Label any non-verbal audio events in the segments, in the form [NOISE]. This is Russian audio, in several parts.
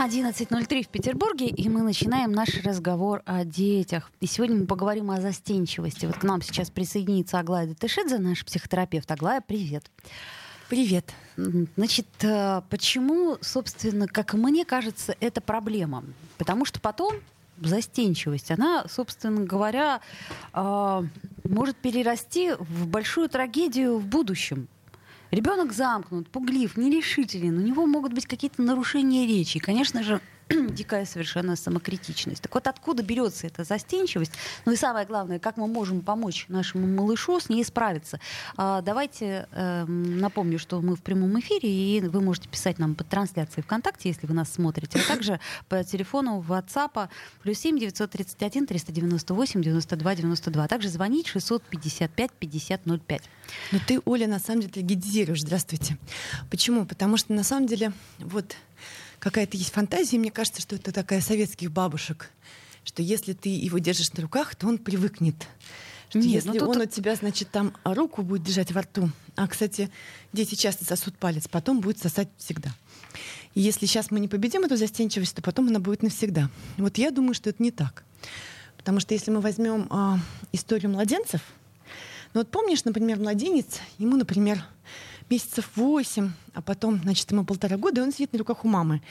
11.03 в Петербурге, и мы начинаем наш разговор о детях. И сегодня мы поговорим о застенчивости. Вот к нам сейчас присоединится Аглая Датышидзе, наш психотерапевт. Аглая, привет. Привет. Значит, э, почему, собственно, как мне кажется, это проблема? Потому что потом застенчивость, она, собственно говоря, э, может перерасти в большую трагедию в будущем. Ребенок замкнут, пуглив, нерешителен, у него могут быть какие-то нарушения речи. И, конечно же, [CLEARS THROAT] дикая совершенно самокритичность. Так вот, откуда берется эта застенчивость? Ну и самое главное, как мы можем помочь нашему малышу с ней справиться? А, давайте э, напомню, что мы в прямом эфире, и вы можете писать нам под трансляцией ВКонтакте, если вы нас смотрите, а также [COUGHS] по телефону WhatsApp плюс 7 931 398 92 92, а также звонить 655 50 05. Но ты, Оля, на самом деле трагедизируешь. Здравствуйте. Почему? Потому что на самом деле вот какая-то есть фантазия, мне кажется, что это такая советских бабушек, что если ты его держишь на руках, то он привыкнет. Что Нет, если ну, тут... он у тебя, значит, там руку будет держать во рту, а, кстати, дети часто сосут палец, потом будет сосать всегда. И если сейчас мы не победим эту застенчивость, то потом она будет навсегда. Вот я думаю, что это не так. Потому что если мы возьмем а, историю младенцев, ну вот помнишь, например, младенец, ему, например, месяцев восемь, а потом, значит, ему полтора года, и он сидит на руках у мамы.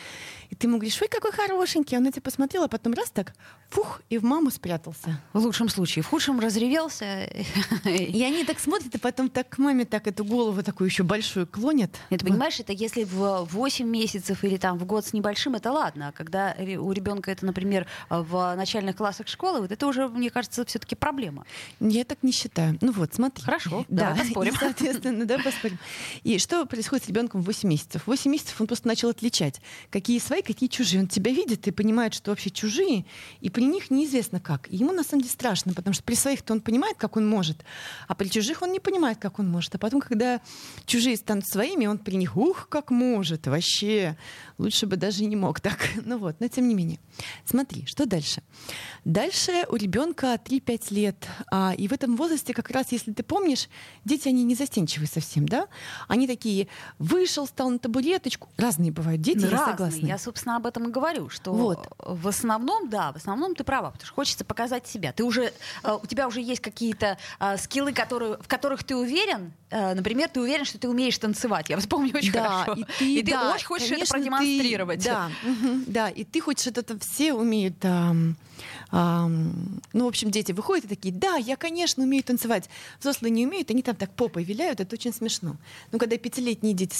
И ты ему говоришь, ой, какой хорошенький. Он на тебя посмотрел, а потом раз так, фух, и в маму спрятался. В лучшем случае. В худшем разревелся. [LAUGHS] И они так смотрят, и потом так к маме так эту голову такую еще большую клонят. Нет, понимаешь, это если в 8 месяцев или там в год с небольшим, это ладно. А когда у ребенка это, например, в начальных классах школы, вот это уже, мне кажется, все-таки проблема. Я так не считаю. Ну вот, смотри. Хорошо, да, давай поспорим. [LAUGHS] И, соответственно, да, поспорим. И что происходит с ребенком в 8 месяцев? В 8 месяцев он просто начал отличать, какие свои, какие чужие. Он тебя видит и понимает, что вообще чужие, и при них неизвестно как. И ему на самом деле страшно, потому что при своих-то он понимает, как он может, а при чужих он не понимает, как он может. А потом, когда чужие станут своими, он при них, ух, как может, вообще, лучше бы даже не мог так. [LAUGHS] Ну вот, но тем не менее. Смотри, что дальше? Дальше у ребенка 3-5 лет. А, и в этом возрасте как раз, если ты помнишь, дети, они не застенчивые совсем, да? Они такие, вышел, стал на табуреточку. Разные бывают дети, Разные. я согласна. Я, собственно, об этом и говорю, что вот. в основном, да, в основном ты права, потому что хочется показать себя. Ты уже, э, у тебя уже есть какие-то а, скиллы, которые, в которых ты уверен. А, например, ты уверен, что ты умеешь танцевать. Я вспомню очень да, хорошо. И ты, и ты да, очень хочешь это продемонстрировать. Ты, да, да, и ты хочешь это все умеют. Да, ну, в общем, дети выходят и такие, да, я, конечно, умею танцевать. Взрослые не умеют, они там так попой виляют, это очень смешно. Ну, когда пятилетние дети,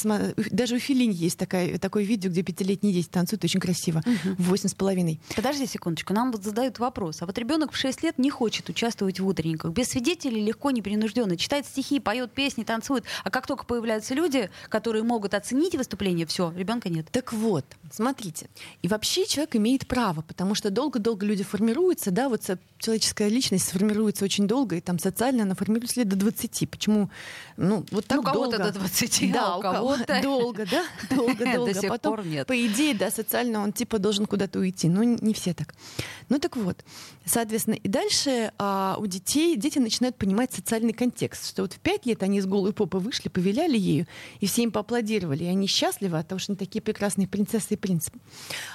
даже у Филини есть такая, такое видео, где пятилетние дети танцуют очень красиво, восемь с половиной. Подожди секундочку, нам вот задают вопрос. А вот ребенок в 6 лет не хочет участвовать в утренниках. Без свидетелей легко, непринужденно. Читает стихи, поет песни, танцует. А как только появляются люди, которые могут оценить выступление, все, ребенка нет. Так вот, смотрите. И вообще человек имеет право, потому что долго-долго люди формируется, да, вот человеческая личность формируется очень долго, и там социально она формируется лет до 20. Почему? Ну, вот так ну, у кого-то долго. до 20, да, а у кого-то [LAUGHS] долго, да, [LAUGHS] долго-долго. До сих Потом, пор нет. По идее, да, социально он типа должен куда-то уйти, но не все так. Ну так вот, соответственно, и дальше а, у детей, дети начинают понимать социальный контекст, что вот в пять лет они с голой попы вышли, повиляли ею, и все им поаплодировали, и они счастливы, потому что они такие прекрасные принцессы и принцы.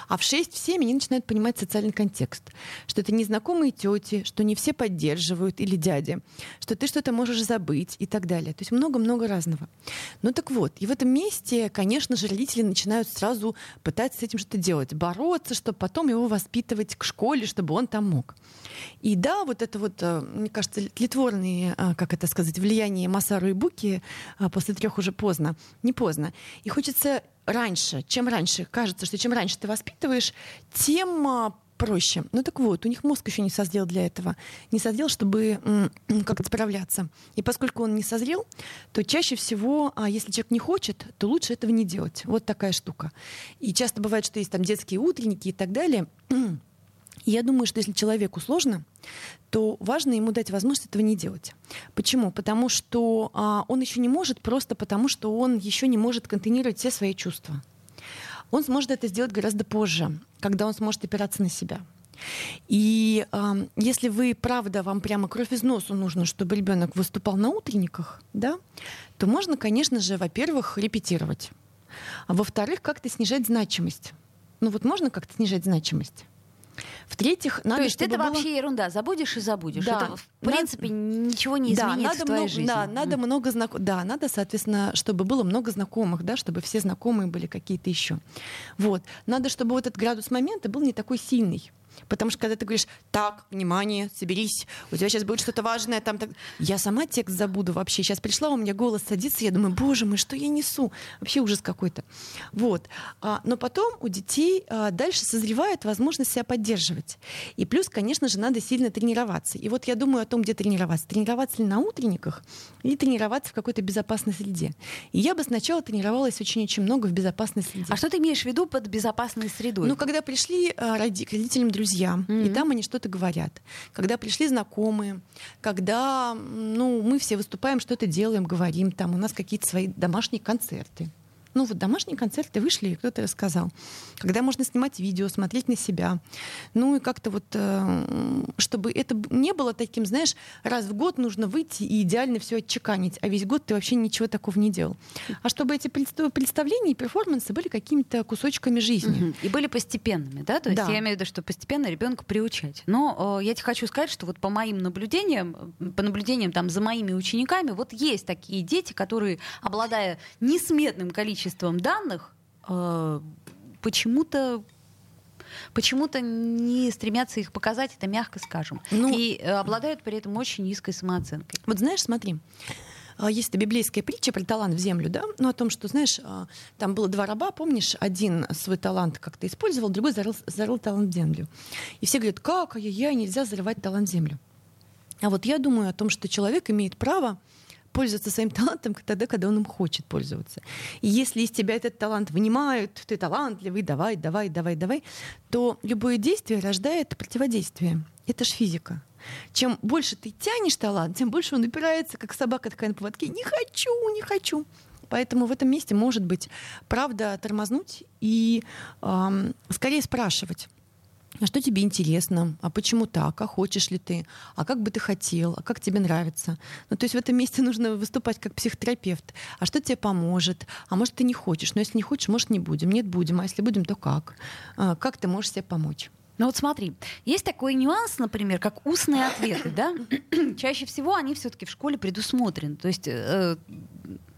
А в 6-7 они начинают понимать социальный контекст, что это незнакомые тети, что не все поддерживают, или дяди, что ты что-то можешь забыть и так далее. То есть много-много разного. Ну так вот, и в этом месте, конечно же, родители начинают сразу пытаться с этим что-то делать, бороться, чтобы потом его воспитывать к школе, чтобы он там мог. И да, вот это вот, э, мне кажется, тлетворные, э, как это сказать, влияние Масару и Буки э, после трех уже поздно, не поздно. И хочется раньше, чем раньше, кажется, что чем раньше ты воспитываешь, тем проще. Ну так вот, у них мозг еще не созрел для этого. Не созрел, чтобы как-то справляться. И поскольку он не созрел, то чаще всего, а если человек не хочет, то лучше этого не делать. Вот такая штука. И часто бывает, что есть там детские утренники и так далее. Я думаю, что если человеку сложно, то важно ему дать возможность этого не делать. Почему? Потому что а, он еще не может, просто потому что он еще не может контейнировать все свои чувства. Он сможет это сделать гораздо позже, когда он сможет опираться на себя. И э, если вы, правда, вам прямо кровь из носу нужно, чтобы ребенок выступал на утренниках, да, то можно, конечно же, во-первых, репетировать. А во-вторых, как-то снижать значимость. Ну вот можно как-то снижать значимость? В-третьих, надо, То есть это было... вообще ерунда. Забудешь и забудешь. Да. Это, в принципе, ничего не да, изменится надо в твоей много, жизни. Да, надо много знак... да, надо, соответственно, чтобы было много знакомых, да, чтобы все знакомые были какие-то еще. Вот. Надо, чтобы вот этот градус момента был не такой сильный. Потому что когда ты говоришь, так, внимание, соберись, у тебя сейчас будет что-то важное, там так... Я сама текст забуду вообще. Сейчас пришла, у меня голос садится, я думаю, боже мой, что я несу? Вообще ужас какой-то. Вот. А, но потом у детей а, дальше созревает возможность себя поддерживать. И плюс, конечно же, надо сильно тренироваться. И вот я думаю о том, где тренироваться. Тренироваться ли на утренниках или тренироваться в какой-то безопасной среде. И я бы сначала тренировалась очень-очень много в безопасной среде. А что ты имеешь в виду под безопасной средой? Ну, когда пришли а, роди- к родителям друзья, Мгм. и там они что-то говорят. Когда пришли знакомые, когда ну, мы все выступаем, что-то делаем, говорим, там у нас какие-то свои домашние концерты. Ну вот домашние концерты вышли, и кто-то рассказал. Когда можно снимать видео, смотреть на себя. Ну и как-то вот, э, чтобы это не было таким, знаешь, раз в год нужно выйти и идеально все отчеканить, а весь год ты вообще ничего такого не делал. А чтобы эти предста- представления и перформансы были какими-то кусочками жизни. Мгм. И были постепенными, да? То есть Да. я имею в виду, что постепенно ребенка приучать. Но э, я тебе хочу сказать, что вот по моим наблюдениям, по наблюдениям там за моими учениками, вот есть такие дети, которые, обладая несметным количеством данных, э, почему-то почему-то не стремятся их показать, это мягко скажем. Ну, и э, обладают при этом очень низкой самооценкой. Вот знаешь, смотри, а, есть эта библейская притча про талант в землю, да, ну о том, что, знаешь, а, там было два раба, помнишь, один свой талант как-то использовал, другой зарыл, зарыл талант в землю. И все говорят, как, ай-яй-яй, нельзя зарывать талант в землю. А вот я думаю о том, что человек имеет право пользоваться своим талантом тогда, когда он им хочет пользоваться. И если из тебя этот талант вынимают, ты талантливый, давай, давай, давай, давай, то любое действие рождает противодействие. Это ж физика. Чем больше ты тянешь талант, тем больше он упирается, как собака такая на поводке. Не хочу, не хочу. Поэтому в этом месте может быть правда тормознуть и эм, скорее спрашивать. А что тебе интересно? А почему так? А хочешь ли ты? А как бы ты хотел? А как тебе нравится? Ну, то есть в этом месте нужно выступать как психотерапевт. А что тебе поможет? А может, ты не хочешь? Но если не хочешь, может, не будем. Нет, будем. А если будем, то как? А, как ты можешь себе помочь? Ну вот смотри, есть такой нюанс, например, как устные ответы, да? [CLEARS THROAT] Чаще всего они все-таки в школе предусмотрены. То есть, э,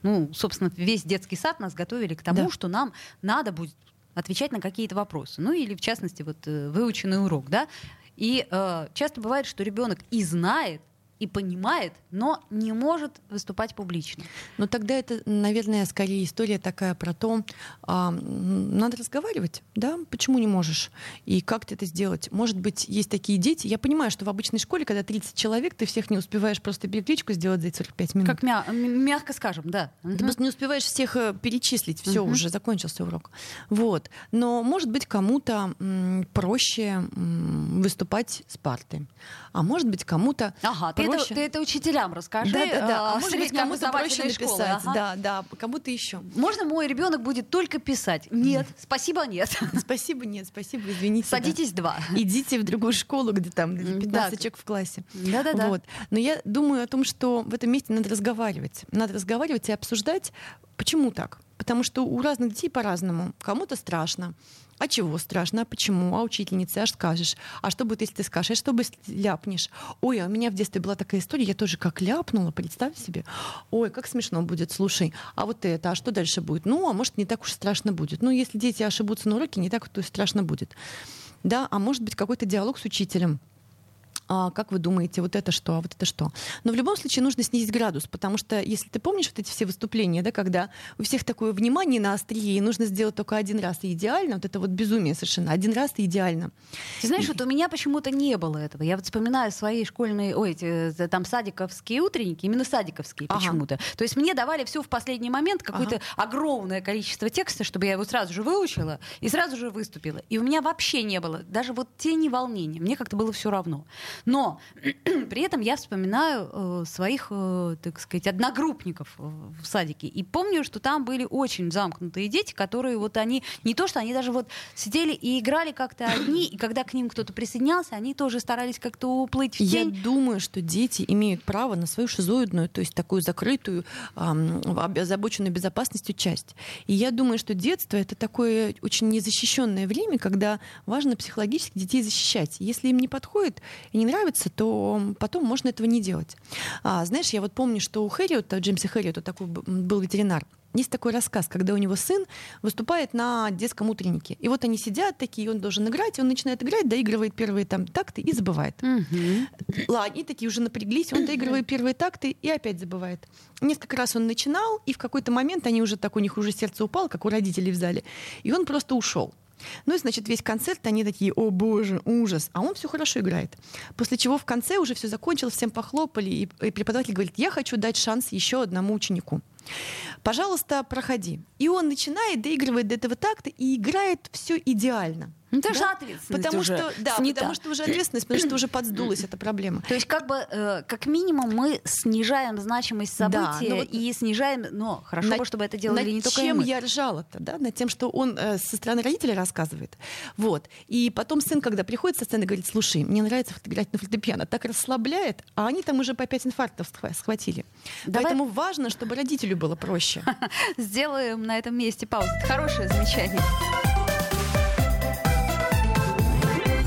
ну, собственно, весь детский сад нас готовили к тому, Да. что нам надо будет отвечать на какие-то вопросы. Ну или, в частности, вот э, выученный урок, да? И э, часто бывает, что ребенок и знает, и понимает, но не может выступать публично. Но тогда это, наверное, скорее история такая про то, м, надо разговаривать, да, почему не можешь, и как ты это сделать. Может быть, есть такие дети, я понимаю, что в обычной школе, когда 30 человек, ты всех не успеваешь просто перекличку сделать за эти 45 минут. Как мя- мягко скажем, да. Ты Мгм. просто не успеваешь всех э, перечислить, все Мгм. уже закончился урок. Вот. Но может быть кому-то м, проще м, выступать с парты, а может быть кому-то Ага, ты это, проще. ты это учителям расскажи. да, да, да. э, А может быть кому-то проще школы, написать, ага. да, да, кому-то еще. Можно мой ребенок будет только писать? Нет, спасибо, нет. [LAUGHS] Спасибо, нет, спасибо, извините. да. Садитесь два. Идите в другую школу, где там М, 15 да. человек в классе. Да-да-да. Вот. Но я думаю о том, что в этом месте надо разговаривать. Надо разговаривать и обсуждать, почему так. Потому что у разных детей по-разному. Кому-то страшно. А чего страшно? А почему? А учительница? А что скажешь? А что будет, если ты скажешь? А что если ляпнешь? Ой, а у меня в детстве была такая история, я тоже как ляпнула, представь себе. Ой, как смешно будет, слушай. А вот это, а что дальше будет? Ну, а может, не так уж страшно будет. Ну, если дети ошибутся на уроке, не так уж и страшно будет. Да, а может быть, какой-то диалог с учителем а, как вы думаете, вот это что, а вот это что. Но в любом случае нужно снизить градус, потому что, если ты помнишь вот эти все выступления, да, когда у всех такое внимание на острие, и нужно сделать только один раз и идеально, вот это вот безумие совершенно, один раз и идеально. Ты знаешь, вот у меня почему-то не было этого. Я вот вспоминаю свои школьные, ой, эти, э, там садиковские утренники, именно садиковские ага. почему-то. То есть мне давали все в последний момент, какое-то ага. огромное количество текста, чтобы я его сразу же выучила и сразу же выступила. И у меня вообще не было даже вот тени волнения. Мне как-то было все равно. Но [CLEARS THROAT] при этом я вспоминаю э, своих, э, так сказать, одногруппников в садике. И помню, что там были очень замкнутые дети, которые вот они, не то что они даже вот сидели и играли как-то одни, и когда к ним кто-то присоединялся, они тоже старались как-то уплыть в тень. Я думаю, что дети имеют право на свою шизоидную, то есть такую закрытую, эм, озабоченную безопасностью часть. И я думаю, что детство — это такое очень незащищенное время, когда важно психологически детей защищать. Если им не подходит и не нравится, то потом можно этого не делать. А, знаешь, я вот помню, что у Хэриота, Джеймса Хэриота, такой был ветеринар, есть такой рассказ, когда у него сын выступает на детском утреннике. И вот они сидят такие, он должен играть, он начинает играть, доигрывает первые там такты и забывает. Угу. Ладно, они такие уже напряглись, он доигрывает [CLEARS THROAT] первые такты и опять забывает. Несколько раз он начинал, и в какой-то момент они уже так, у них уже сердце упало, как у родителей в зале, и он просто ушел. Ну и, значит, весь концерт они такие, о боже, ужас. А он все хорошо играет. После чего в конце уже все закончилось, всем похлопали, и преподаватель говорит, я хочу дать шанс еще одному ученику. Пожалуйста, проходи. И он начинает, доигрывает до этого такта и играет все идеально. Ну, это да? же ответственность потому уже что, да, снята. потому что уже ответственность, потому что уже подсдулась эта проблема. То есть как бы э, как минимум мы снижаем значимость события да, вот и снижаем, но хорошо на, бы, чтобы это делали не только чем мы. я ржала-то, да, над тем, что он э, со стороны родителей рассказывает. Вот. И потом сын, когда приходит со сцены, говорит, слушай, мне нравится играть на фортепиано, так расслабляет, а они там уже по пять инфарктов схватили. Давай... Поэтому важно, чтобы родителю было проще. [LAUGHS] Сделаем на этом месте паузу. Хорошее замечание.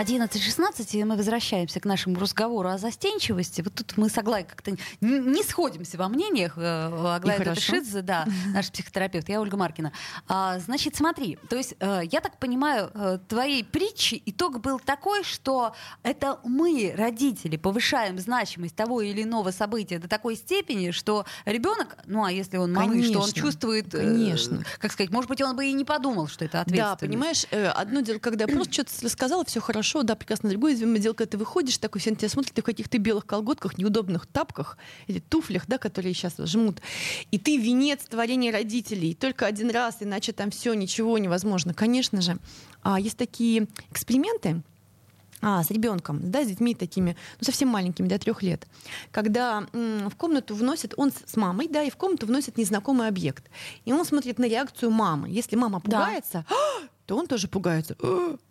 11.16, и мы возвращаемся к нашему разговору о застенчивости. Вот тут мы с Аглай как-то не сходимся во мнениях. Э, Аглая Татышидзе, да, [LAUGHS] наш психотерапевт, я Ольга Маркина. А, значит, смотри, то есть э, я так понимаю, э, твоей притчи итог был такой, что это мы, родители, повышаем значимость того или иного события до такой степени, что ребенок, ну а если он малыш, что он чувствует, Конечно. как сказать, может быть, он бы и не подумал, что это ответственность. Да, понимаешь, одно дело, когда я просто что-то рассказала, все хорошо, хорошо, да, прекрасно. Другое когда ты выходишь, такой все на тебя смотрят, ты в каких-то белых колготках, неудобных тапках или туфлях, да, которые сейчас жмут. И ты венец творения родителей. Только один раз, иначе там все, ничего невозможно. Конечно же. А есть такие эксперименты, а, с ребенком, да, с детьми такими, ну, совсем маленькими, до трех лет, когда м, в комнату вносят, он с, с мамой, да, и в комнату вносят незнакомый объект. И он смотрит на реакцию мамы. Если мама пугается, да то он тоже пугается.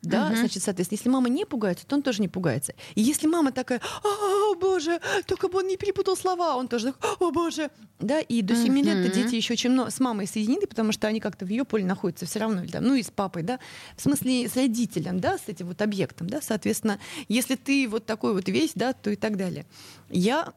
Да, угу. значит, соответственно, если мама не пугается, то он тоже не пугается. И если мама такая, о, боже, только бы он не перепутал слова, он тоже такой, о, боже. Да, и до 7 угу. лет дети еще очень много с мамой соединены, потому что они как-то в ее поле находятся все равно, да, ну и с папой, да, в смысле с родителем, да, с этим вот объектом, да, соответственно, если ты вот такой вот весь, да, то и так далее. Я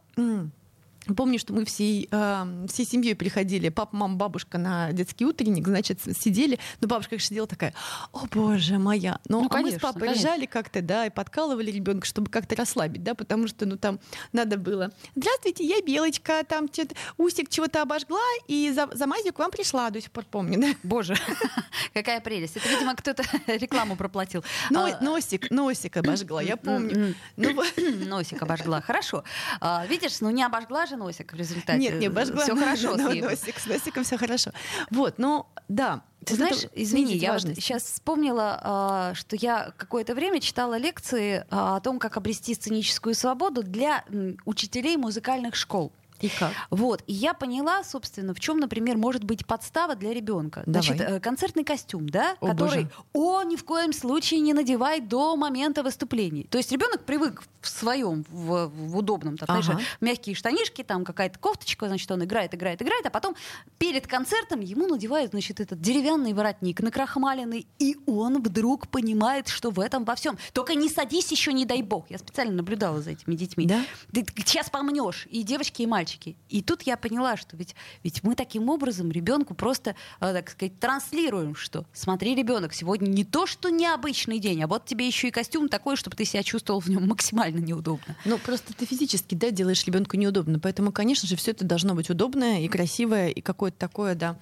Помню, что мы всей, э, всей семьей приходили, папа, мама, бабушка на детский утренник, значит, сидели. Но бабушка, конечно, сидела такая, о боже моя. Но ну, а конечно, мы с папой конечно. ржали как-то, да, и подкалывали ребенка, чтобы как-то расслабить, да, потому что, ну, там надо было. Здравствуйте, я Белочка, там что-то усик чего-то обожгла, и за, за мазью к вам пришла, до сих пор помню, да. Боже, [LAUGHS] какая прелесть. Это, видимо, кто-то [LAUGHS] рекламу проплатил. А, носик, носик обожгла, я помню. Носик обожгла, хорошо. А, видишь, ну не обожгла же носик в результате. Нет, не обожгла. Все хорошо [LAUGHS] с ним. Носик, с носиком все хорошо. Вот, ну, да. Ты знаешь, извини, я вот сейчас вспомнила, а, что я какое-то время читала лекции а, о том, как обрести сценическую свободу для учителей музыкальных школ. И как? Вот. И я поняла, собственно, в чем, например, может быть подстава для ребенка. Значит, э, концертный костюм, да, О, который боже. он ни в коем случае не надевает до момента выступлений. То есть ребенок привык в своем, в, в удобном, там, Ага. знаешь, мягкие штанишки, там какая-то кофточка, значит, он играет, играет, играет, а потом перед концертом ему надевают, значит, этот деревянный воротник, накрахмаленный, и он вдруг понимает, что в этом во всем. Только не садись еще, не дай бог. Я специально наблюдала за этими детьми. Да? Ты сейчас помнешь, и девочки, и мальчики. И тут я поняла, что ведь, ведь мы таким образом ребенку просто, э, так сказать, транслируем, что смотри, ребенок, сегодня не то, что необычный день, а вот тебе еще и костюм такой, чтобы ты себя чувствовал в нем максимально неудобно. Ну, просто ты физически, да, делаешь ребенку неудобно. Поэтому, конечно же, все это должно быть удобное и красивое, и какое-то такое, да.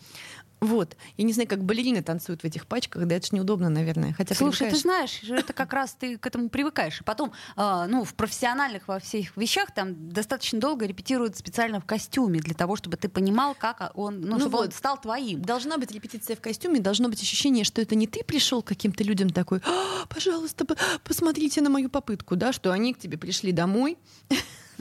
Вот. Я не знаю, как балерины танцуют в этих пачках, да, это ж неудобно, наверное. Хотя Слушай, ты привыкаешь. знаешь, это как раз ты к этому привыкаешь. И потом, а, ну, в профессиональных во всех вещах там достаточно долго репетируют специально в костюме для того, чтобы ты понимал, как он, ну, Ну чтобы он вот. стал твоим. Должна быть репетиция в костюме, должно быть ощущение, что это не ты пришел к каким-то людям такой, «А, пожалуйста, по- посмотрите на мою попытку, да, что они к тебе пришли домой,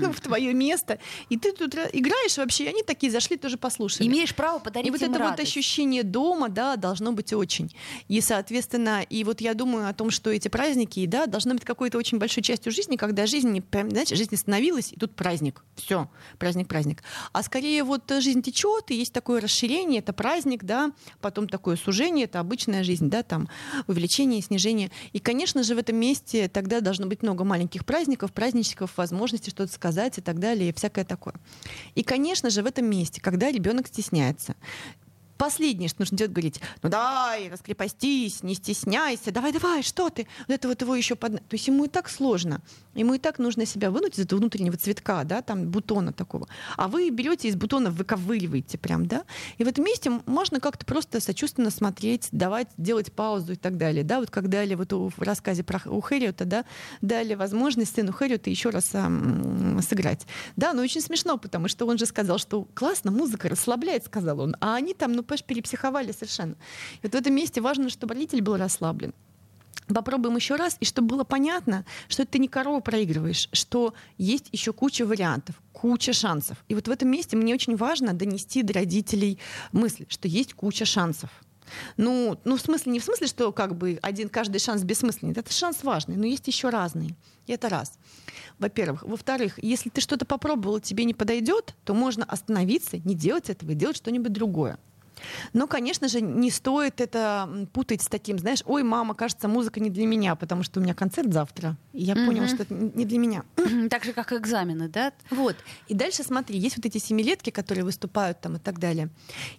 [LAUGHS] в твое место, и ты тут ра- играешь вообще, и они такие зашли, тоже послушали. Имеешь право подарить И вот это вот радость. ощущение дома, да, должно быть очень. И, соответственно, и вот я думаю о том, что эти праздники, да, должны быть какой-то очень большой частью жизни, когда жизнь, прям, знаете, жизнь остановилась, и тут праздник. Все, праздник, праздник. А скорее вот жизнь течет, и есть такое расширение, это праздник, да, потом такое сужение, это обычная жизнь, да, там увеличение, снижение. И, конечно же, в этом месте тогда должно быть много маленьких праздников, праздничков, возможности что-то сказать и так далее, и всякое такое. И, конечно же, в этом месте, когда ребенок стесняется, Последнее, что нужно делать, говорить, ну давай, раскрепостись, не стесняйся, давай, давай, что ты? Вот это вот его еще под... То есть ему и так сложно. Ему и так нужно себя вынуть из этого внутреннего цветка, да, там, бутона такого. А вы берете из бутона, выковыриваете прям, да. И в этом месте можно как-то просто сочувственно смотреть, давать, делать паузу и так далее, да. Вот как дали вот в рассказе про у Хэриота, да, дали возможность сыну Хэриота еще раз ам, сыграть. Да, но очень смешно, потому что он же сказал, что классно, музыка расслабляет, сказал он. А они там, ну, понимаешь, перепсиховали совершенно. И вот в этом месте важно, чтобы родитель был расслаблен. Попробуем еще раз, и чтобы было понятно, что ты не корову проигрываешь, что есть еще куча вариантов, куча шансов. И вот в этом месте мне очень важно донести до родителей мысль, что есть куча шансов. Ну, ну, в смысле, не в смысле, что как бы один каждый шанс бессмысленный. Это шанс важный, но есть еще разные. И это раз. Во-первых. Во-вторых, если ты что-то попробовал, тебе не подойдет, то можно остановиться, не делать этого и делать что-нибудь другое. Но, конечно же, не стоит это путать с таким, знаешь, ой, мама, кажется, музыка не для меня, потому что у меня концерт завтра. И я поняла, Мгм. что это не для меня. [CLEARS THROAT] Так же, как экзамены, да? Вот. И дальше смотри, есть вот эти семилетки, которые выступают там и так далее.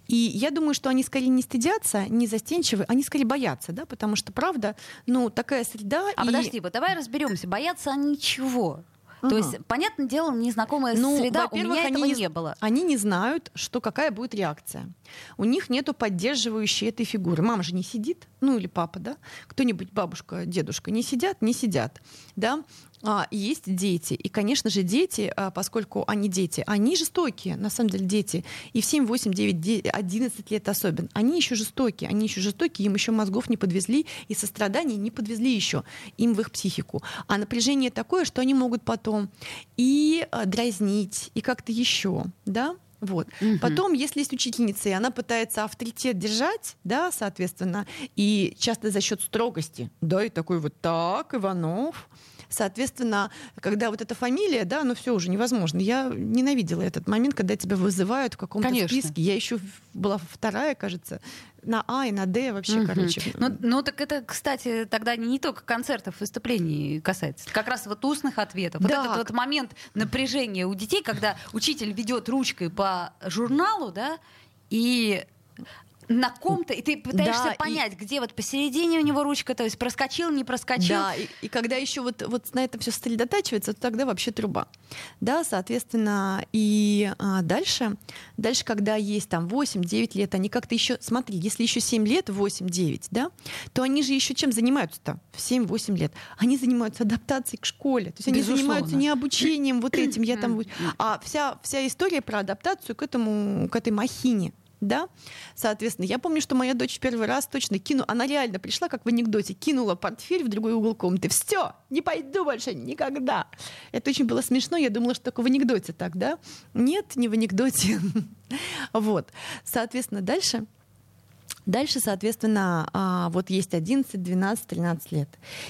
И я думаю, что они скорее не стыдятся, не застенчивы, они скорее боятся, да, потому что, правда, ну, такая среда... А и- подожди, вот давай разберемся. Боятся они чего? То Ага. есть, понятное дело, незнакомая Ну, среда, у меня этого не не было. Они не знают, что какая будет реакция. У них нету поддерживающей этой фигуры. Мама же не сидит, ну или папа, да? Кто-нибудь, бабушка, дедушка, не сидят, не сидят, да? А, есть дети. И, конечно же, дети, а, поскольку они дети, они жестокие, на самом деле, дети. И в 7, 8, 9, 10, 11 лет особенно. Они еще жестокие. Они еще жестокие, им еще мозгов не подвезли, и сострадания не подвезли еще им в их психику. А напряжение такое, что они могут потом и а, дразнить, и как-то еще, да? Вот. Мгм. Потом, если есть учительница, и она пытается авторитет держать, да, соответственно, и часто за счет строгости, да, и такой вот так, Иванов. Соответственно, когда вот эта фамилия, да, ну все уже невозможно. Я ненавидела этот момент, когда тебя вызывают в каком-то Конечно. списке. Я еще была вторая, кажется, на А и на Д вообще, Мгм. короче. Ну, ну, так это, кстати, тогда не только концертов, выступлений касается. Как раз вот устных ответов. Вот Да. этот вот момент напряжения у детей, когда учитель ведет ручкой по журналу, да, и на ком-то, и ты пытаешься Да, и- понять, где вот посередине у него ручка, то есть проскочил, не проскочил. Да, и, и когда еще вот, вот на это все сосредотачивается, то тогда вообще труба. Да, соответственно, и а, дальше, дальше, когда есть там 8-9 лет, они как-то еще, смотри, если еще 7 лет, 8-9, да, то они же еще чем занимаются-то в 7-8 лет? Они занимаются адаптацией к школе. То есть они Безусловно. занимаются не обучением вот этим, я там, а вся, вся история про адаптацию к этому, к этой махине. Да, соответственно, я помню, что моя дочь первый раз точно кинула, она реально пришла, как в анекдоте, кинула портфель в другой угол комнаты, все, не пойду больше никогда. Это очень было смешно, я думала, что только в анекдоте так, да? Нет, не в анекдоте. [LAUGHS] Вот, соответственно, дальше Дальше, соответственно, а, вот есть 11, 12, 13 лет.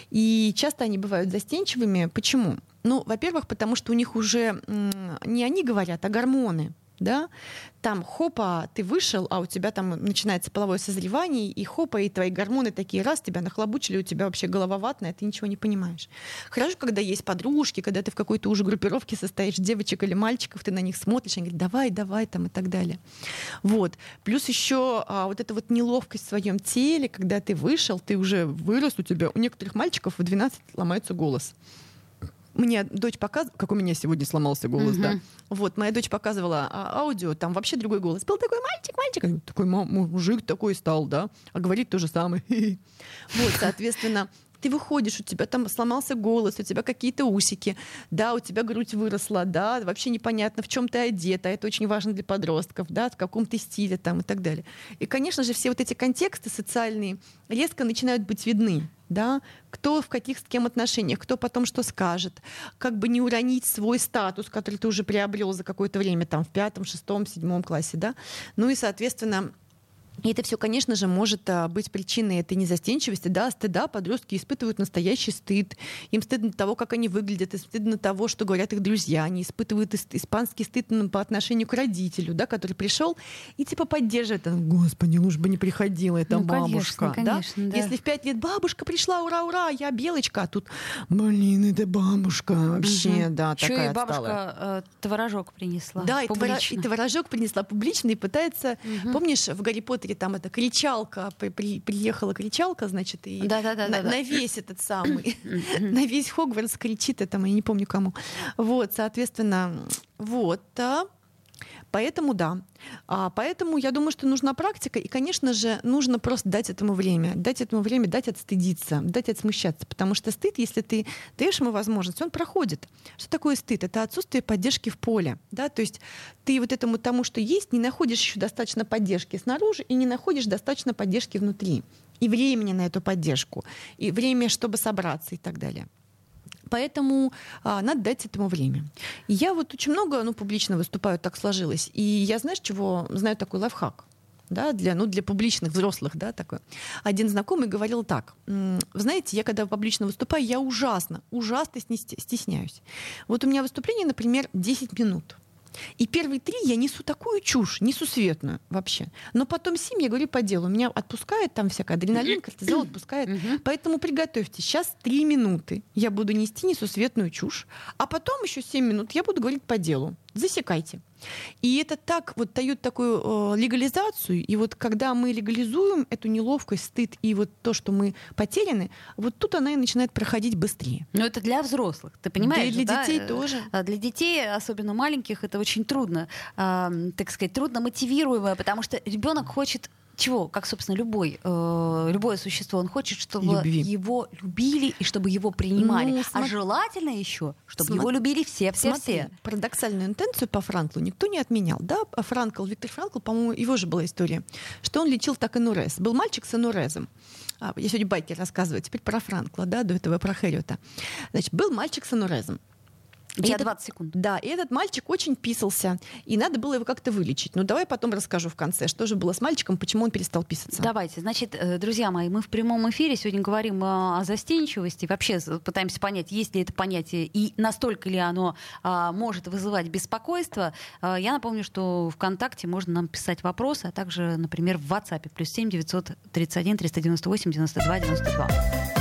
И часто они бывают застенчивыми. Почему? Ну, во-первых, потому что у них уже не они говорят, а гормоны да, там хопа, ты вышел, а у тебя там начинается половое созревание, и хопа, и твои гормоны такие раз, тебя нахлобучили, у тебя вообще голова ватная, ты ничего не понимаешь. Хорошо, когда есть подружки, когда ты в какой-то уже группировке состоишь девочек или мальчиков, ты на них смотришь, они говорят, давай, давай, там и так далее. Вот. Плюс еще а, вот эта вот неловкость в своем теле, когда ты вышел, ты уже вырос, у тебя, у некоторых мальчиков в 12 ломается голос мне дочь показывала, как у меня сегодня сломался голос, uh-huh. да. Вот, моя дочь показывала а, аудио, там вообще другой голос. Был такой мальчик, мальчик, такой мужик такой стал, да, а говорит то же самое. [LAUGHS] Вот, соответственно, ты выходишь, у тебя там сломался голос, у тебя какие-то усики, да, у тебя грудь выросла, да, вообще непонятно, в чем ты одета, это очень важно для подростков, да, в каком ты стиле там и так далее. И, конечно же, все вот эти контексты социальные резко начинают быть видны, да, кто в каких с кем отношениях, кто потом что скажет, как бы не уронить свой статус, который ты уже приобрел за какое-то время, там, в пятом, шестом, седьмом классе, да, ну и, соответственно, и это все, конечно же, может а, быть причиной этой незастенчивости, да, стыда. Подростки испытывают настоящий стыд. Им стыдно того, как они выглядят, и стыдно того, что говорят их друзья. Они испытывают испанский стыд ну, по отношению к родителю, да, который пришел и типа поддерживает. Господи, лучше бы не приходила эта ну, бабушка. Конечно, конечно, да? Да. Если в пять лет бабушка пришла, ура, ура, я белочка, а тут, блин, это бабушка вообще, угу. да, Еще такая и бабушка э, творожок принесла. Да, и, твора, и творожок принесла публично и пытается, угу. помнишь, в Гарри Поттере Питере там эта кричалка, при, при, приехала кричалка, значит, и да, да, да, на, да, на весь этот самый, [LAUGHS] [LAUGHS] на весь Хогвартс кричит это, я не помню кому. Вот, соответственно, вот. Поэтому да. А, поэтому я думаю, что нужна практика, и, конечно же, нужно просто дать этому время, дать этому время, дать отстыдиться, дать отсмущаться, потому что стыд, если ты даешь ему возможность, он проходит. Что такое стыд? Это отсутствие поддержки в поле, да, то есть ты вот этому тому, что есть, не находишь еще достаточно поддержки снаружи и не находишь достаточно поддержки внутри, и времени на эту поддержку, и время, чтобы собраться и так далее. Поэтому а, надо дать этому время. Я вот очень много ну, публично выступаю, так сложилось. И я, знаешь, чего знаю такой лайфхак? да, для, ну, для публичных взрослых, да, такой. Один знакомый говорил так, вы знаете, я когда публично выступаю, я ужасно, ужасно стесняюсь. Вот у меня выступление, например, 10 минут. И первые три я несу такую чушь, несусветную вообще. Но потом семь я говорю по делу. Меня отпускает там всякая адреналин, кортизол отпускает. Поэтому приготовьте. Сейчас три минуты я буду нести несусветную чушь, а потом еще семь минут я буду говорить по делу. Засекайте. И это так вот дает такую э, легализацию. И вот когда мы легализуем эту неловкость, стыд и вот то, что мы потеряны, вот тут она и начинает проходить быстрее. Но это для взрослых, ты понимаешь? Да и для да? детей тоже. А для детей, особенно маленьких, это очень трудно, э, так сказать, трудно мотивируемое, потому что ребенок хочет чего, как, собственно, любой, э, любое существо, он хочет, чтобы Любви. его любили и чтобы его принимали. Ну, см... А желательно еще, чтобы См... его любили все, все, Смотри, все. Парадоксальную интенцию по Франклу никто не отменял. Да, а Франкл, Виктор Франкл, по-моему, его же была история, что он лечил так энурез. Был мальчик с энурезом. А, я сегодня байки рассказываю, теперь про Франкла, да, до этого про Хэриота. Значит, был мальчик с энурезом. У тебя 20 секунд. Да, и этот мальчик очень писался, и надо было его как-то вылечить. Ну, давай потом расскажу в конце, что же было с мальчиком, почему он перестал писаться. Давайте. Значит, э, друзья мои, мы в прямом эфире сегодня говорим о застенчивости, вообще пытаемся понять, есть ли это понятие и настолько ли оно а, может вызывать беспокойство. А, я напомню, что ВКонтакте можно нам писать вопросы, а также, например, в WhatsApp плюс 7 931 398 92 92.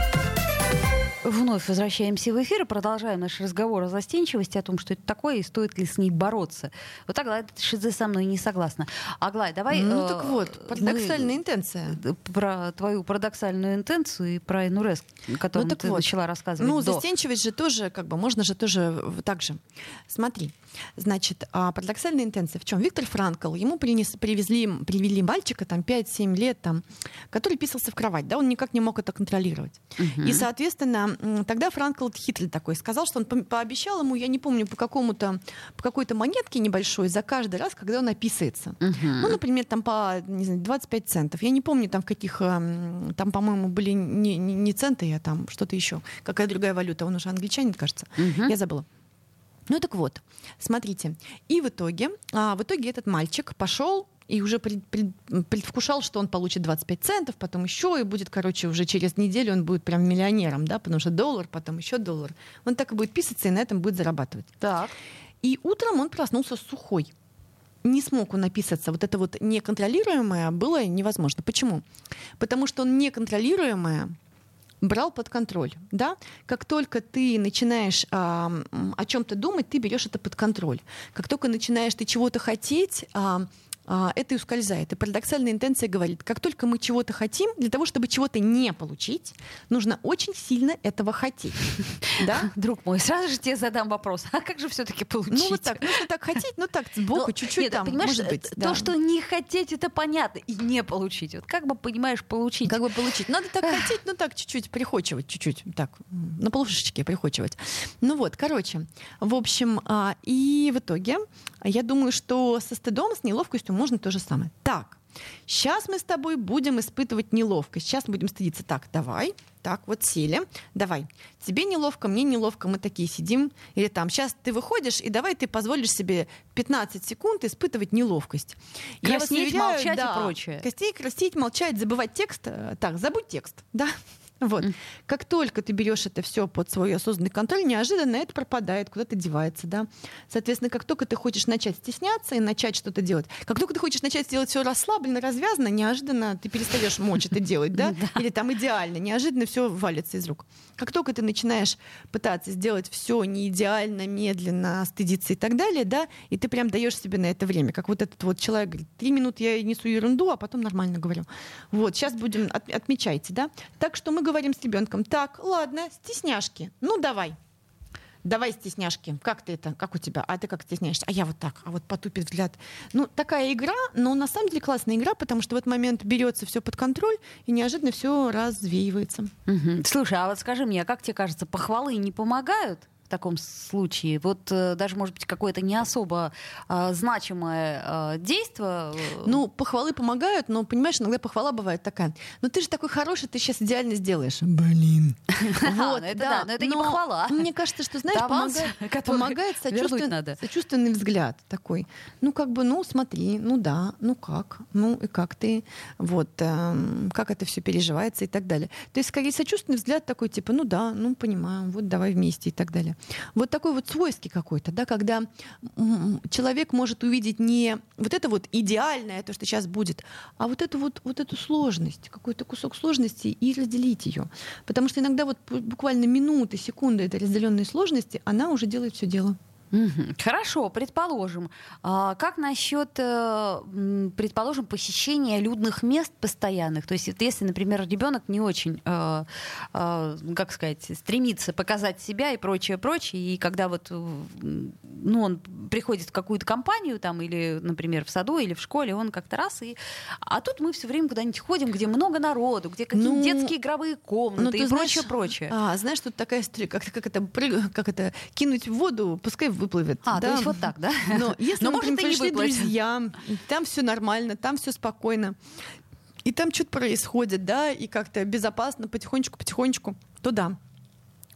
Вновь возвращаемся в эфир и продолжаем наш разговор о застенчивости, о том, что это такое и стоит ли с ней бороться. Вот Аглая Шидзе со мной не согласна. Аглая, давай... Ну э, так вот, парадоксальная интенция. Про твою парадоксальную интенцию и про НУРЭС, которую ну, ты вот. начала рассказывать. Ну, до. застенчивость же тоже, как бы, можно же тоже так же. Смотри, значит, а парадоксальная интенция в чем? Виктор Франкл, ему принес, привезли, привели мальчика, там, 5-7 лет, там, который писался в кровать, да, он никак не мог это контролировать. Угу. И, соответственно, тогда Франкл хитрый такой сказал, что он пообещал ему, я не помню, по какому-то, по какой-то монетке небольшой за каждый раз, когда он описывается. Угу. Ну, например, там по, не знаю, 25 центов. Я не помню, там в каких, там, по-моему, были не, не, не центы, а там что-то еще. Какая другая валюта. Он уже англичанин, кажется. Угу. Я забыла. Ну так вот, смотрите. И в итоге, а, в итоге этот мальчик пошел и уже пред, пред, предвкушал, что он получит 25 центов, потом еще, и будет, короче, уже через неделю он будет прям миллионером, да, потому что доллар, потом еще доллар. Он так и будет писаться, и на этом будет зарабатывать. Так. И утром он проснулся сухой. Не смог он написаться. Вот это вот неконтролируемое было невозможно. Почему? Потому что он неконтролируемое брал под контроль. Да? Как только ты начинаешь а, о чем-то думать, ты берешь это под контроль. Как только начинаешь ты чего-то хотеть, а, это и ускользает. И парадоксальная интенция говорит, как только мы чего-то хотим, для того, чтобы чего-то не получить, нужно очень сильно этого хотеть. [LAUGHS] Да? Друг мой, сразу же тебе задам вопрос. А как же все-таки получить? Ну, вот так. Нужно так хотеть, ну так, сбоку, чуть-чуть там, понимаешь, может быть. То, что не хотеть, это понятно. И не получить. Вот как бы, понимаешь, получить. Как бы получить. Надо так хотеть, ну так, чуть-чуть, прихочивать, чуть-чуть. Так, на полушечке прихочивать. Ну вот, короче. В общем, а, и в итоге, я думаю, что со стыдом, с неловкостью можно то же самое. Так, сейчас мы с тобой будем испытывать неловкость. Сейчас мы будем стыдиться. Так, давай. Так, вот сели. Давай. Тебе неловко, мне неловко, мы такие сидим. Или там, сейчас ты выходишь, и давай ты позволишь себе 15 секунд испытывать неловкость. Краснеть, уверяю, молчать да, и прочее. Костей, краснеть, молчать, забывать текст. Так, забудь текст. Да, вот. Mm. Как только ты берешь это все под свой осознанный контроль, неожиданно это пропадает, куда-то девается, да. Соответственно, как только ты хочешь начать стесняться и начать что-то делать, как только ты хочешь начать делать все расслабленно, развязано, неожиданно ты перестаешь мочь это делать, да, [LAUGHS] или там идеально, неожиданно все валится из рук. Как только ты начинаешь пытаться сделать все не идеально, медленно, стыдиться и так далее, да, и ты прям даешь себе на это время, как вот этот вот человек говорит, три минуты я несу ерунду, а потом нормально говорю. Вот, сейчас будем, от, отмечайте, да. Так что мы говорим с ребенком, так, ладно, стесняшки, ну давай. Давай стесняшки. Как ты это? Как у тебя? А ты как стесняешься? А я вот так. А вот потупит взгляд. Ну, такая игра, но на самом деле классная игра, потому что в этот момент берется все под контроль и неожиданно все развеивается. Угу. Слушай, а вот скажи мне, а как тебе кажется, похвалы не помогают? Таком случае? Вот э, даже, может быть, какое-то не особо э, значимое э, действие? Э, ну, похвалы помогают, но, понимаешь, иногда похвала бывает такая. Ну, ты же такой хороший, ты сейчас идеально сделаешь. Блин. [LAUGHS] Вот, это да, но это не похвала. Мне кажется, что, знаешь, помогает [LAUGHS] сочувственный взгляд такой. Ну, как бы, ну, смотри, ну да, ну как, ну и как ты, вот, эм, как это все переживается и так далее. То есть, скорее, сочувственный взгляд такой, типа, ну да, ну понимаю, вот давай вместе и так далее. Вот такой вот свойский какой-то, да, когда человек может увидеть не вот это вот идеальное, то, что сейчас будет, а вот эту вот, вот эту сложность, какой-то кусок сложности и разделить ее. Потому что иногда вот буквально минуты, секунды этой разделенной сложности, она уже делает все дело. Хорошо, предположим. А как насчет, э, предположим, посещения людных мест постоянных? То есть, если, например, ребенок не очень, э, э, как сказать, стремится показать себя и прочее, прочее, и когда вот, ну, он приходит в какую-то компанию там или, например, в саду или в школе, он как-то раз и, а тут мы все время куда-нибудь ходим, где много народу, где какие-то ну, детские игровые комнаты ну, и прочее, прочее. А, знаешь, тут такая как, как это, как это кинуть в воду, пускай в выплывет. А, да. то есть вот так, да? [LAUGHS] Но если, Но, например, может, пришли друзья, там все нормально, там все спокойно, и там что-то происходит, да, и как-то безопасно, потихонечку-потихонечку, то да,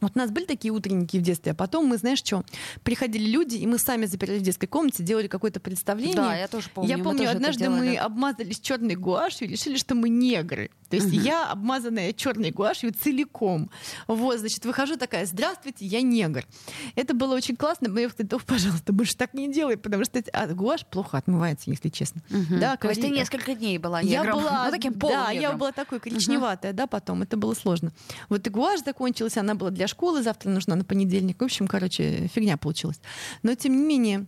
вот у нас были такие утренники в детстве, а потом мы, знаешь, что, приходили люди, и мы сами запирались в детской комнате, делали какое-то представление. Да, я тоже помню. Я помню, однажды мы обмазались черной гуашью и решили, что мы негры. То есть я обмазанная черной гуашью целиком. Вот, значит, выхожу такая, здравствуйте, я негр. Это было очень классно. Мне говорят, пожалуйста, больше так не делай, потому что а, гуашь плохо отмывается, если честно. Угу. Да, То есть ты несколько дней была негром? Я была, ну, таким Да, я была такой коричневатая, угу. да, потом. Это было сложно. Вот и гуашь закончилась, она была для школы, завтра нужна на понедельник. В общем, короче, фигня получилась. Но, тем не менее,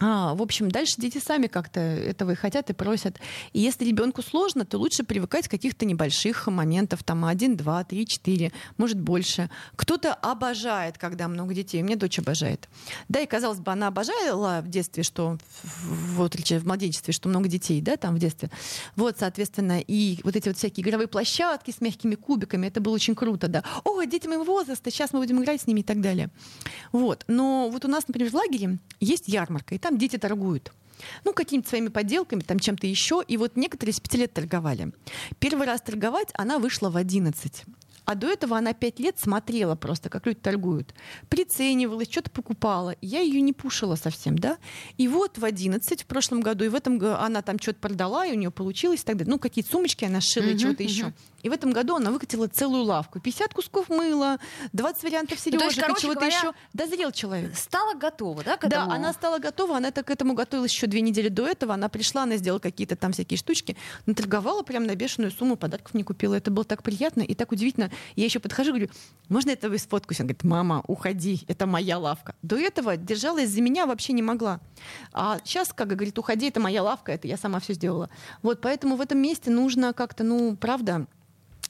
а, в общем, дальше дети сами как-то этого и хотят, и просят. И если ребенку сложно, то лучше привыкать с каких-то небольших моментов, там один, два, три, четыре, может больше. Кто-то обожает, когда много детей. У меня дочь обожает. Да, и казалось бы, она обожала в детстве, что в, в, в младенчестве, что много детей, да, там в детстве. Вот, соответственно, и вот эти вот всякие игровые площадки с мягкими кубиками, это было очень круто, да. О, дети моего возраста, сейчас мы будем играть с ними и так далее. Вот. Но вот у нас, например, в лагере есть ярмарка, и там дети торгуют. Ну, какими-то своими подделками, там чем-то еще. И вот некоторые с пяти лет торговали. Первый раз торговать она вышла в 11. А до этого она пять лет смотрела просто, как люди торгуют. Приценивалась, что-то покупала. Я ее не пушила совсем, да. И вот в 11 в прошлом году, и в этом году она там что-то продала, и у нее получилось и так далее. Ну, какие-то сумочки она шила uh-huh, и чего-то еще. И в этом году она выкатила целую лавку. 50 кусков мыла, 20 вариантов сережек ну, и чего-то еще. Дозрел человек. Стала готова, да, к этому? Да, она стала готова. Она так к этому готовилась еще две недели до этого. Она пришла, она сделала какие-то там всякие штучки, наторговала прям на бешеную сумму, подарков не купила. Это было так приятно и так удивительно. Я еще подхожу, говорю, можно это вы сфоткаюсь? Она говорит, мама, уходи, это моя лавка. До этого держалась за меня вообще не могла. А сейчас, как говорит, уходи, это моя лавка, это я сама все сделала. Вот, поэтому в этом месте нужно как-то, ну, правда,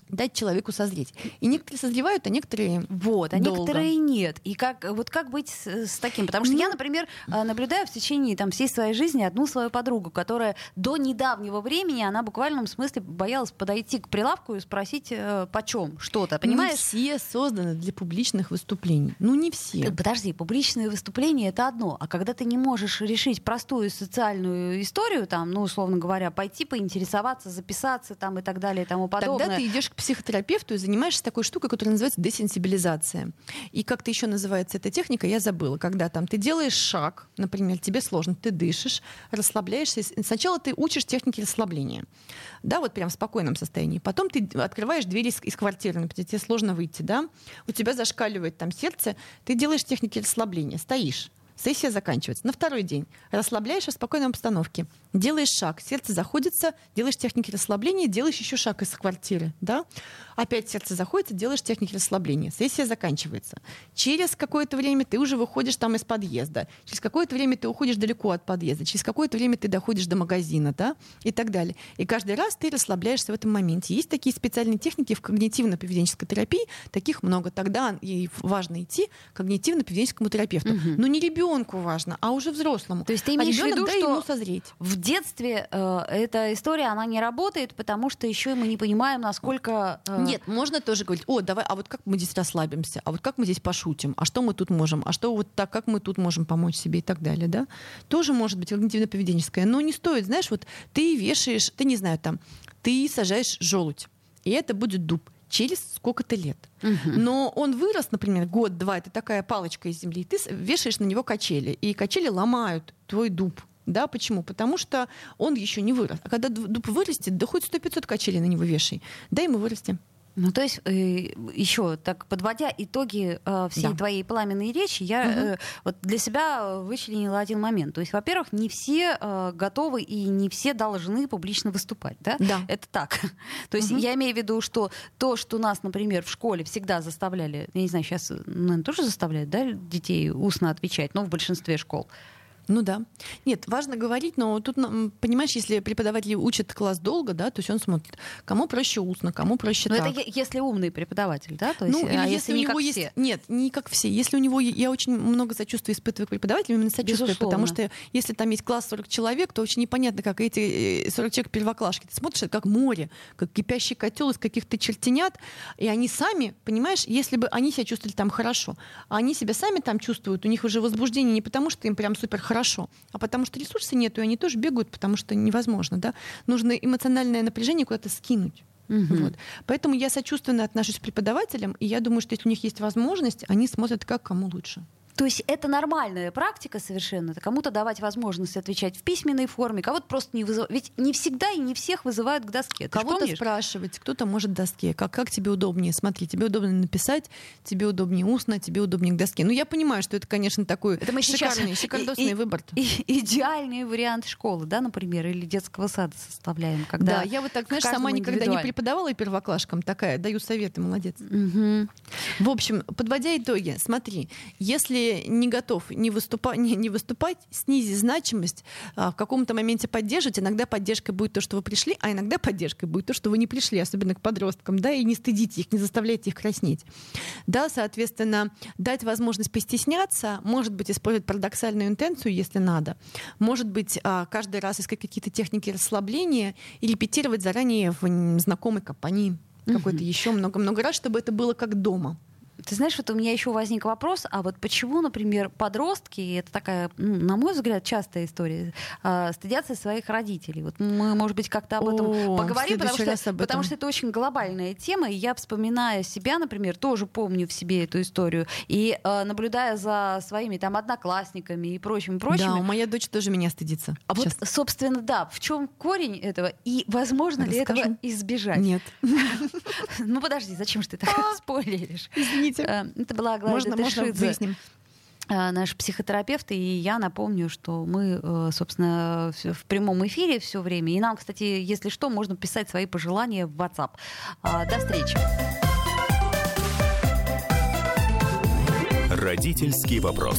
дать человеку созреть. И некоторые созревают, а некоторые Вот, а долго. некоторые нет. И как, вот как быть с, с таким? Потому что ну, я, например, э, наблюдаю в течение там, всей своей жизни одну свою подругу, которая до недавнего времени, она в буквальном смысле боялась подойти к прилавку и спросить, э, почем что-то, понимаешь? Не все созданы для публичных выступлений. Ну, не все. Подожди, публичные выступления — это одно. А когда ты не можешь решить простую социальную историю, там, ну, условно говоря, пойти поинтересоваться, записаться там и так далее и тому подобное. Тогда ты идешь к психотерапевту и занимаешься такой штукой, которая называется десенсибилизация. И как-то еще называется эта техника, я забыла. Когда там ты делаешь шаг, например, тебе сложно, ты дышишь, расслабляешься. Сначала ты учишь техники расслабления. Да, вот прям в спокойном состоянии. Потом ты открываешь двери из, из квартиры, например, тебе сложно выйти, да, у тебя зашкаливает там сердце, ты делаешь техники расслабления, стоишь, Сессия заканчивается. На второй день расслабляешь в спокойной обстановке. Делаешь шаг, сердце заходится, делаешь техники расслабления, делаешь еще шаг из квартиры. Да? Опять сердце заходит, делаешь техники расслабления. Сессия заканчивается. Через какое-то время ты уже выходишь там из подъезда. Через какое-то время ты уходишь далеко от подъезда. Через какое-то время ты доходишь до магазина. Да? И так далее. И каждый раз ты расслабляешься в этом моменте. Есть такие специальные техники в когнитивно-поведенческой терапии. Таких много. Тогда и важно идти к когнитивно-поведенческому терапевту. Угу. Но не ребенок ребенку важно, а уже взрослому. То есть ты имеешь а в виду, что ему созреть. в детстве э, эта история, она не работает, потому что еще мы не понимаем, насколько... Э... Нет, можно тоже говорить, о, давай, а вот как мы здесь расслабимся, а вот как мы здесь пошутим, а что мы тут можем, а что вот так, как мы тут можем помочь себе и так далее, да? Тоже может быть когнитивно-поведенческое, но не стоит, знаешь, вот ты вешаешь, ты не знаю, там, ты сажаешь желудь, и это будет дуб через сколько-то лет. Угу. Но он вырос, например, год-два, это такая палочка из земли, ты вешаешь на него качели, и качели ломают твой дуб. Да, почему? Потому что он еще не вырос. А когда дуб вырастет, да хоть 100-500 качелей на него вешай. Дай ему вырасти. Ну, то есть, э, еще так, подводя итоги э, всей да. твоей пламенной речи, я угу. э, вот для себя вычленила один момент. То есть, во-первых, не все э, готовы и не все должны публично выступать, да? Да. Это так. [LAUGHS] То есть, угу. я имею в виду, что то, что нас, например, в школе всегда заставляли, я не знаю, сейчас, наверное, тоже заставляют, да, детей устно отвечать, но в большинстве школ. Ну да. Нет, важно говорить, но тут, понимаешь, если преподаватели учат класс долго, да, то есть он смотрит, кому проще устно, кому проще но так. это если умный преподаватель, да? То есть, ну, или а если, если у него есть... Все? Нет, не как все. Если у него... Я очень много сочувствия испытываю к преподавателям, именно сочувствие, Безусловно. потому что если там есть класс 40 человек, то очень непонятно, как эти 40 э, человек первоклашки. Ты смотришь, это как море, как кипящий котел из каких-то чертенят, и они сами, понимаешь, если бы они себя чувствовали там хорошо, а они себя сами там чувствуют, у них уже возбуждение не потому, что им прям супер хорошо, хорошо, а потому что ресурсов нету, и они тоже бегают, потому что невозможно. Да? Нужно эмоциональное напряжение куда-то скинуть. Угу. Вот. Поэтому я сочувственно отношусь к преподавателям, и я думаю, что если у них есть возможность, они смотрят, как кому лучше. То есть это нормальная практика совершенно. Это кому-то давать возможность отвечать в письменной форме, кого-то просто не вызывать. Ведь не всегда и не всех вызывают к доске. Кого-то спрашивать, кто-то может к доске. Как, как тебе удобнее? Смотри, тебе удобно написать, тебе удобнее устно, тебе удобнее к доске. Ну, я понимаю, что это, конечно, такой это мы шикарный, шикардосный и, выбор. И, идеальный вариант школы, да, например, или детского сада составляем. Когда да, я вот так, знаешь, сама никогда не преподавала первоклашкам такая, даю советы, молодец. Угу. В общем, подводя итоги, смотри, если не готов не, выступать, не, не выступать, снизить значимость, а, в каком-то моменте поддерживать. Иногда поддержкой будет то, что вы пришли, а иногда поддержкой будет то, что вы не пришли, особенно к подросткам, да, и не стыдите их, не заставляйте их краснеть. Да, соответственно, дать возможность постесняться, может быть, использовать парадоксальную интенцию, если надо, может быть, а, каждый раз искать какие-то техники расслабления и репетировать заранее в знакомой компании какой-то еще много-много раз, чтобы это было как дома. Ты знаешь, вот у меня еще возник вопрос, а вот почему, например, подростки, это такая, ну, на мой взгляд, частая история, э, стыдятся своих родителей. Вот мы, может быть, как-то об этом О, поговорим, потому что, этом. потому что это очень глобальная тема, и я, вспоминая себя, например, тоже помню в себе эту историю, и э, наблюдая за своими там одноклассниками и прочим, прочим. Да, моя дочь тоже меня стыдится. А сейчас. вот, собственно, да, в чем корень этого, и возможно ли этого избежать? Нет. [LAUGHS] Ну подожди, зачем же ты так спойлеришь? Извините. Э, это была Аглая Можно, можно выясним э, наш психотерапевт, и я напомню, что мы, э, собственно, в прямом эфире все время. И нам, кстати, если что, можно писать свои пожелания в WhatsApp. До встречи. Родительский вопрос.